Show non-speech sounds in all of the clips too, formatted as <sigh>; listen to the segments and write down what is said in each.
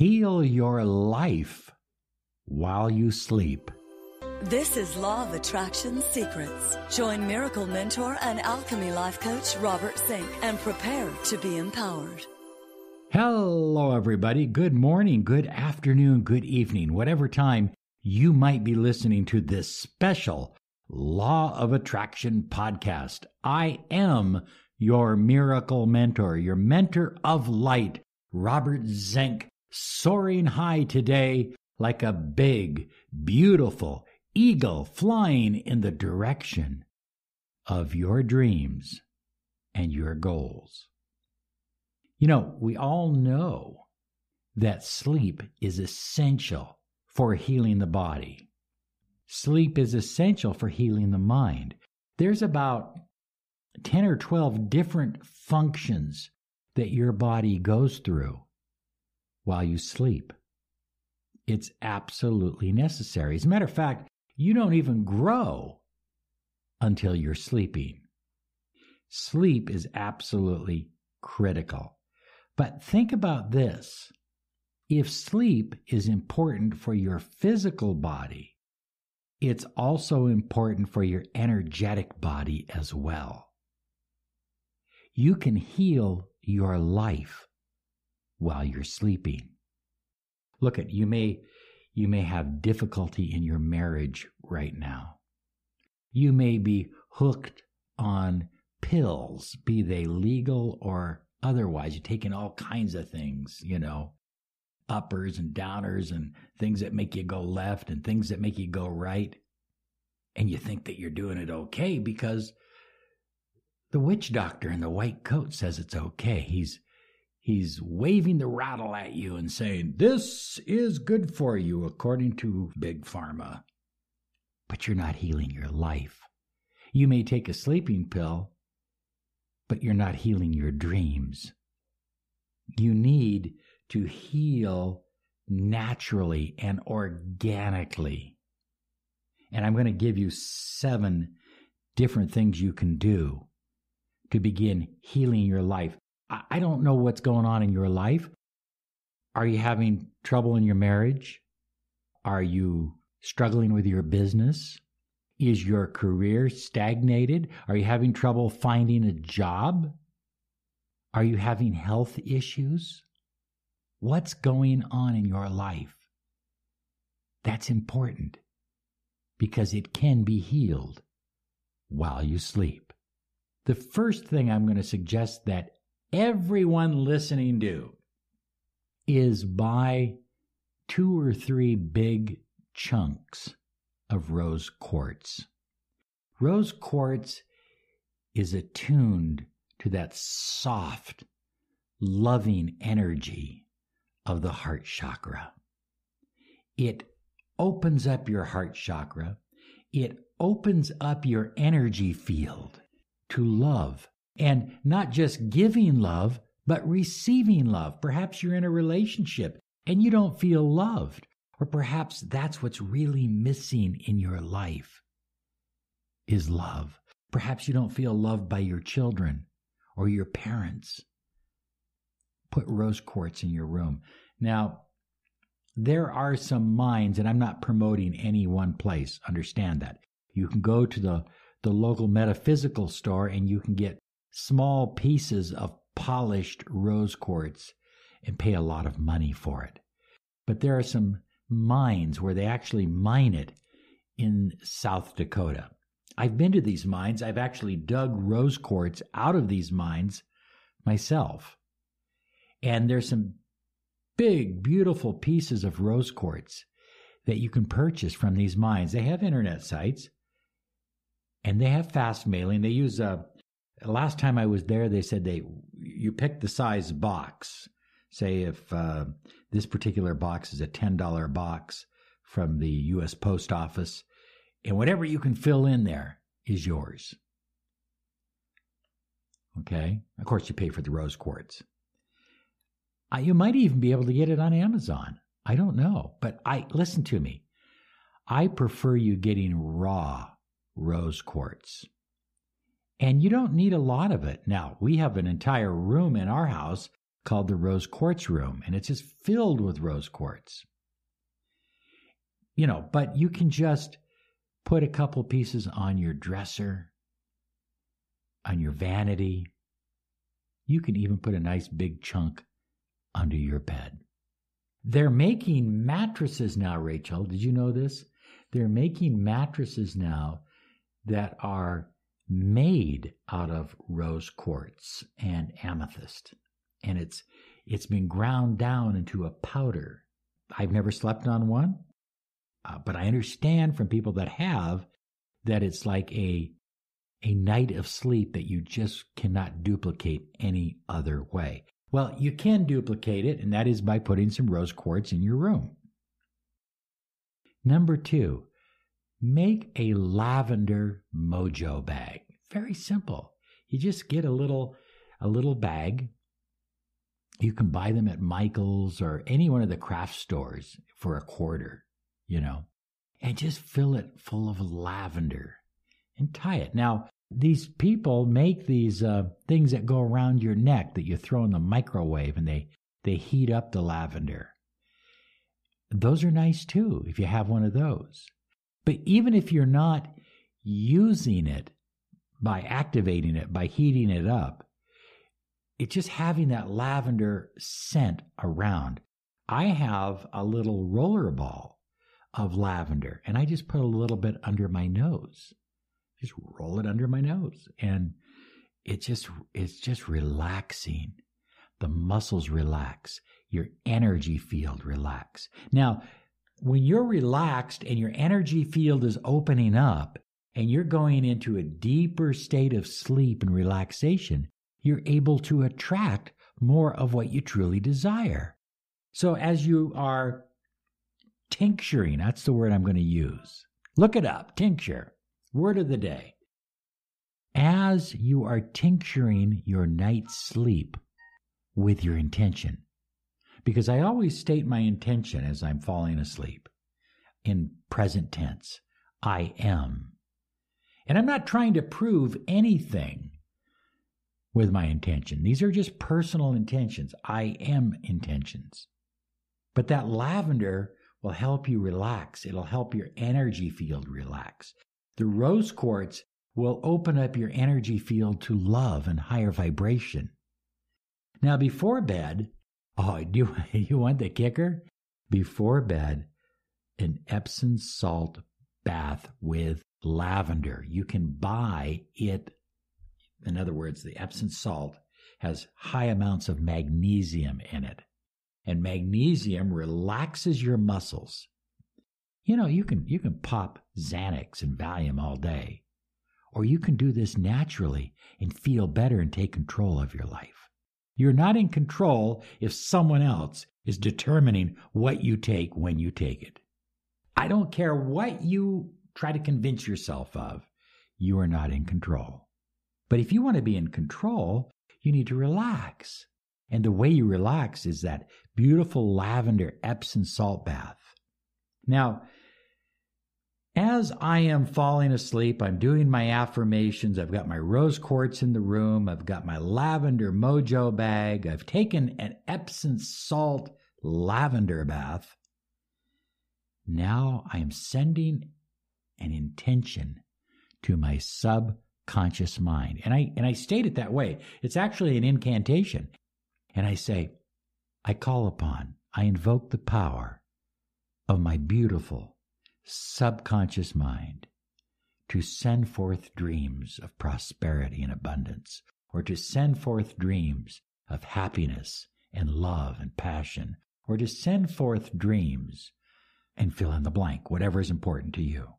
Heal your life while you sleep. This is Law of Attraction Secrets. Join Miracle Mentor and Alchemy Life Coach Robert Zink and prepare to be empowered. Hello, everybody. Good morning, good afternoon, good evening, whatever time you might be listening to this special Law of Attraction podcast. I am your miracle mentor, your mentor of light, Robert Zink, soaring high today like a big, beautiful eagle flying in the direction of your dreams and your goals. You know, we all know that sleep is essential for healing the body. Sleep is essential for healing the mind. There's about 10 or 12 different functions that your body goes through while you sleep. It's absolutely necessary. As a matter of fact, you don't even grow until you're sleeping. Sleep is absolutely critical. But think about this if sleep is important for your physical body, it's also important for your energetic body as well. You can heal your life while you're sleeping. Look at you may you may have difficulty in your marriage right now. You may be hooked on pills, be they legal or otherwise. You're taking all kinds of things, you know, uppers and downers and things that make you go left and things that make you go right. And you think that you're doing it okay because the witch doctor in the white coat says it's okay. He's he's waving the rattle at you and saying, "This is good for you according to big pharma." But you're not healing your life. You may take a sleeping pill, but you're not healing your dreams. You need to heal naturally and organically. And I'm going to give you seven different things you can do to begin healing your life. I don't know what's going on in your life. Are you having trouble in your marriage? Are you struggling with your business? Is your career stagnated? Are you having trouble finding a job? Are you having health issues? What's going on in your life? That's important because it can be healed while you sleep. The first thing I'm going to suggest that everyone listening do is buy two or three big chunks of rose quartz. Rose quartz is attuned to that soft, loving energy of the heart chakra. It opens up your heart chakra. It opens up your energy field to love and not just giving love, but receiving love. Perhaps you're in a relationship and you don't feel loved, or perhaps that's what's really missing in your life is love. Perhaps you don't feel loved by your children or your parents. Put rose quartz in your room. Now, there are some mines, and I'm not promoting any one place, understand that. You can go to the the local metaphysical store and you can get small pieces of polished rose quartz and pay a lot of money for it. But there are some mines where they actually mine it in South Dakota. I've been to these mines. I've actually dug rose quartz out of these mines myself. And there's some big, beautiful pieces of rose quartz that you can purchase from these mines. They have internet sites and they have fast mailing. They use a. Last time I was there, they said they you pick the size box. Say if uh, this particular box is a ten dollar box from the U.S. Post Office, and whatever you can fill in there is yours. Okay, of course you pay for the rose quartz. Uh, you might even be able to get it on Amazon. I don't know, but I listen to me. I prefer you getting raw rose quartz. And you don't need a lot of it. Now, we have an entire room in our house called the rose quartz room, and it's just filled with rose quartz. You know, but you can just put a couple pieces on your dresser, on your vanity. You can even put a nice big chunk under your bed. They're making mattresses now, Rachel. Did you know this? They're making mattresses now that are made out of rose quartz and amethyst. And it's it's been ground down into a powder. I've never slept on one, uh, but I understand from people that have that it's like a a night of sleep that you just cannot duplicate any other way. Well, you can duplicate it, and that is by putting some rose quartz in your room. Number two, make a lavender mojo bag. Very simple. You just get a little a little bag. You can buy them at Michael's or any one of the craft stores for a quarter, you know, and just fill it full of lavender and tie it. Now, these people make these uh, things that go around your neck that you throw in the microwave and they, they heat up the lavender. Those are nice too if you have one of those. But even if you're not using it by activating it, by heating it up, it's just having that lavender scent around. I have a little roller ball of lavender and I just put a little bit under my nose. Just roll it under my nose and it just it's just relaxing. The muscles relax. Your energy field relax. Now when you're relaxed and your energy field is opening up and you're going into a deeper state of sleep and relaxation you're able to attract more of what you truly desire so as you are tincturing that's the word i'm going to use look it up tincture Word of the day. As you are tincturing your night's sleep with your intention, because I always state my intention as I'm falling asleep in present tense I am. And I'm not trying to prove anything with my intention. These are just personal intentions. I am intentions. But that lavender will help you relax. It'll help your energy field relax. The rose quartz will open up your energy field to love and higher vibration. Now, before bed, oh, <laughs> do you want the kicker? Before bed, an Epsom salt bath with lavender. You can buy it. In other words, the Epsom salt has high amounts of magnesium in it. And magnesium relaxes your muscles. You know, you can you can pop Xanax and Valium all day, or you can do this naturally and feel better and take control of your life. You're not in control if someone else is determining what you take when you take it. I don't care what you try to convince yourself of, you are not in control. But if you want to be in control, you need to relax. And the way you relax is that beautiful lavender Epsom salt bath. Now, as I am falling asleep, I'm doing my affirmations. I've got my rose quartz in the room. I've got my lavender mojo bag. I've taken an Epsom salt lavender bath. Now I am sending an intention to my subconscious mind. And I and I state it that way. It's actually an incantation. And I say, I call upon, I invoke the power of my beautiful subconscious mind to send forth dreams of prosperity and abundance, or to send forth dreams of happiness and love and passion, or to send forth dreams and fill in the blank, whatever is important to you.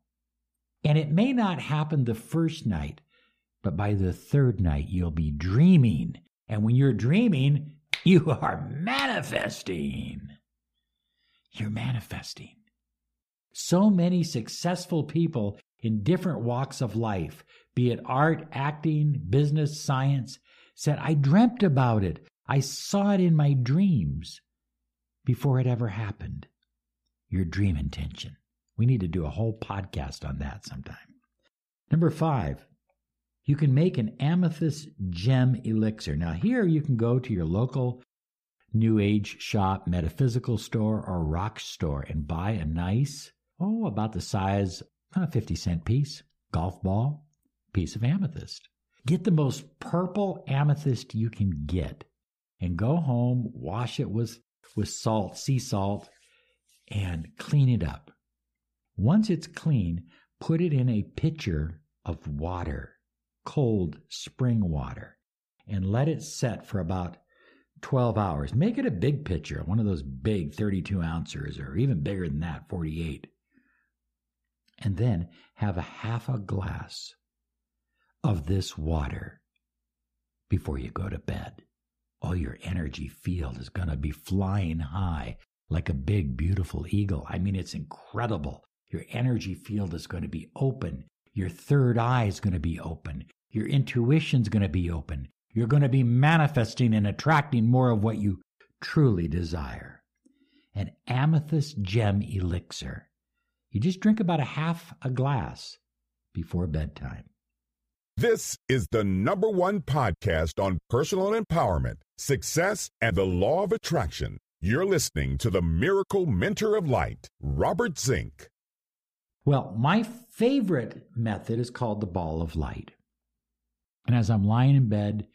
And it may not happen the first night, but by the third night, you'll be dreaming. And when you're dreaming, you are manifesting. You're manifesting. So many successful people in different walks of life, be it art, acting, business, science, said, I dreamt about it. I saw it in my dreams before it ever happened. Your dream intention. We need to do a whole podcast on that sometime. Number five, you can make an amethyst gem elixir. Now, here you can go to your local New Age shop, metaphysical store, or rock store and buy a nice, oh, about the size of a 50 cent piece, golf ball, piece of amethyst. Get the most purple amethyst you can get and go home, wash it with, with salt, sea salt, and clean it up. Once it's clean, put it in a pitcher of water, cold spring water, and let it set for about 12 hours. Make it a big pitcher, one of those big 32 ounces, or even bigger than that, 48. And then have a half a glass of this water before you go to bed. All your energy field is going to be flying high like a big, beautiful eagle. I mean, it's incredible. Your energy field is going to be open. Your third eye is going to be open. Your intuition's going to be open. You're going to be manifesting and attracting more of what you truly desire. An amethyst gem elixir. You just drink about a half a glass before bedtime. This is the number one podcast on personal empowerment, success, and the law of attraction. You're listening to the Miracle Mentor of Light, Robert Zink. Well, my favorite method is called the ball of light. And as I'm lying in bed,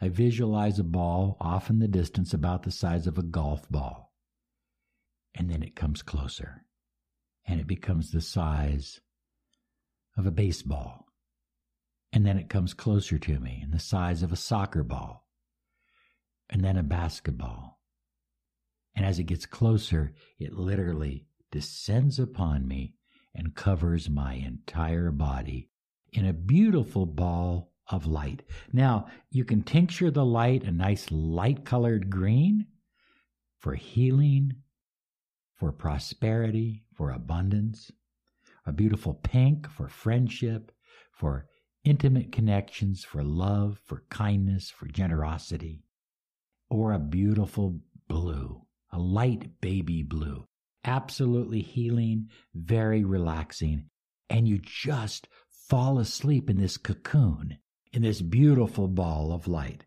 I visualize a ball off in the distance about the size of a golf ball. And then it comes closer, and it becomes the size of a baseball. And then it comes closer to me in the size of a soccer ball, and then a basketball. And as it gets closer, it literally descends upon me and covers my entire body in a beautiful ball of light. Now, you can tincture the light a nice light colored green for healing, for prosperity, for abundance, a beautiful pink for friendship, for intimate connections, for love, for kindness, for generosity, or a beautiful blue, a light baby blue. Absolutely healing, very relaxing, and you just fall asleep in this cocoon, in this beautiful ball of light.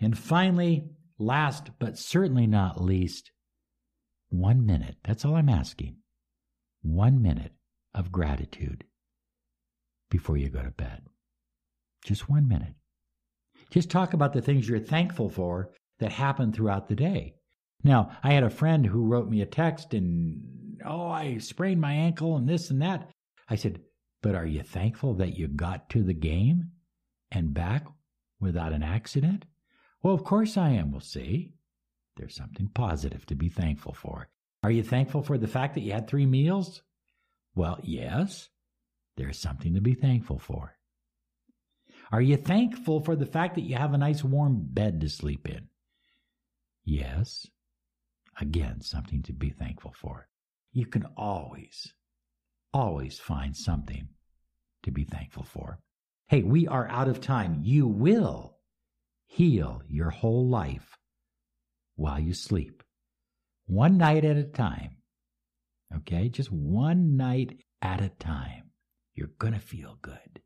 And finally, last but certainly not least, one minute. That's all I'm asking. One minute of gratitude before you go to bed. Just one minute. Just talk about the things you're thankful for that happened throughout the day. Now, I had a friend who wrote me a text and, oh, I sprained my ankle and this and that. I said, but are you thankful that you got to the game and back without an accident? Well, of course I am. We'll see. There's something positive to be thankful for. Are you thankful for the fact that you had three meals? Well, yes. There's something to be thankful for. Are you thankful for the fact that you have a nice warm bed to sleep in? Yes. Again, something to be thankful for. You can always, always find something to be thankful for. Hey, we are out of time. You will heal your whole life while you sleep, one night at a time. Okay, just one night at a time. You're going to feel good.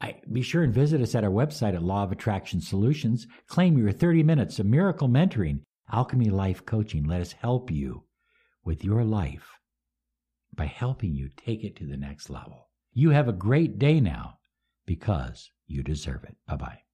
I, be sure and visit us at our website at Law of Attraction Solutions. Claim your 30 minutes of miracle mentoring, Alchemy Life Coaching. Let us help you with your life by helping you take it to the next level. You have a great day now because you deserve it. Bye bye.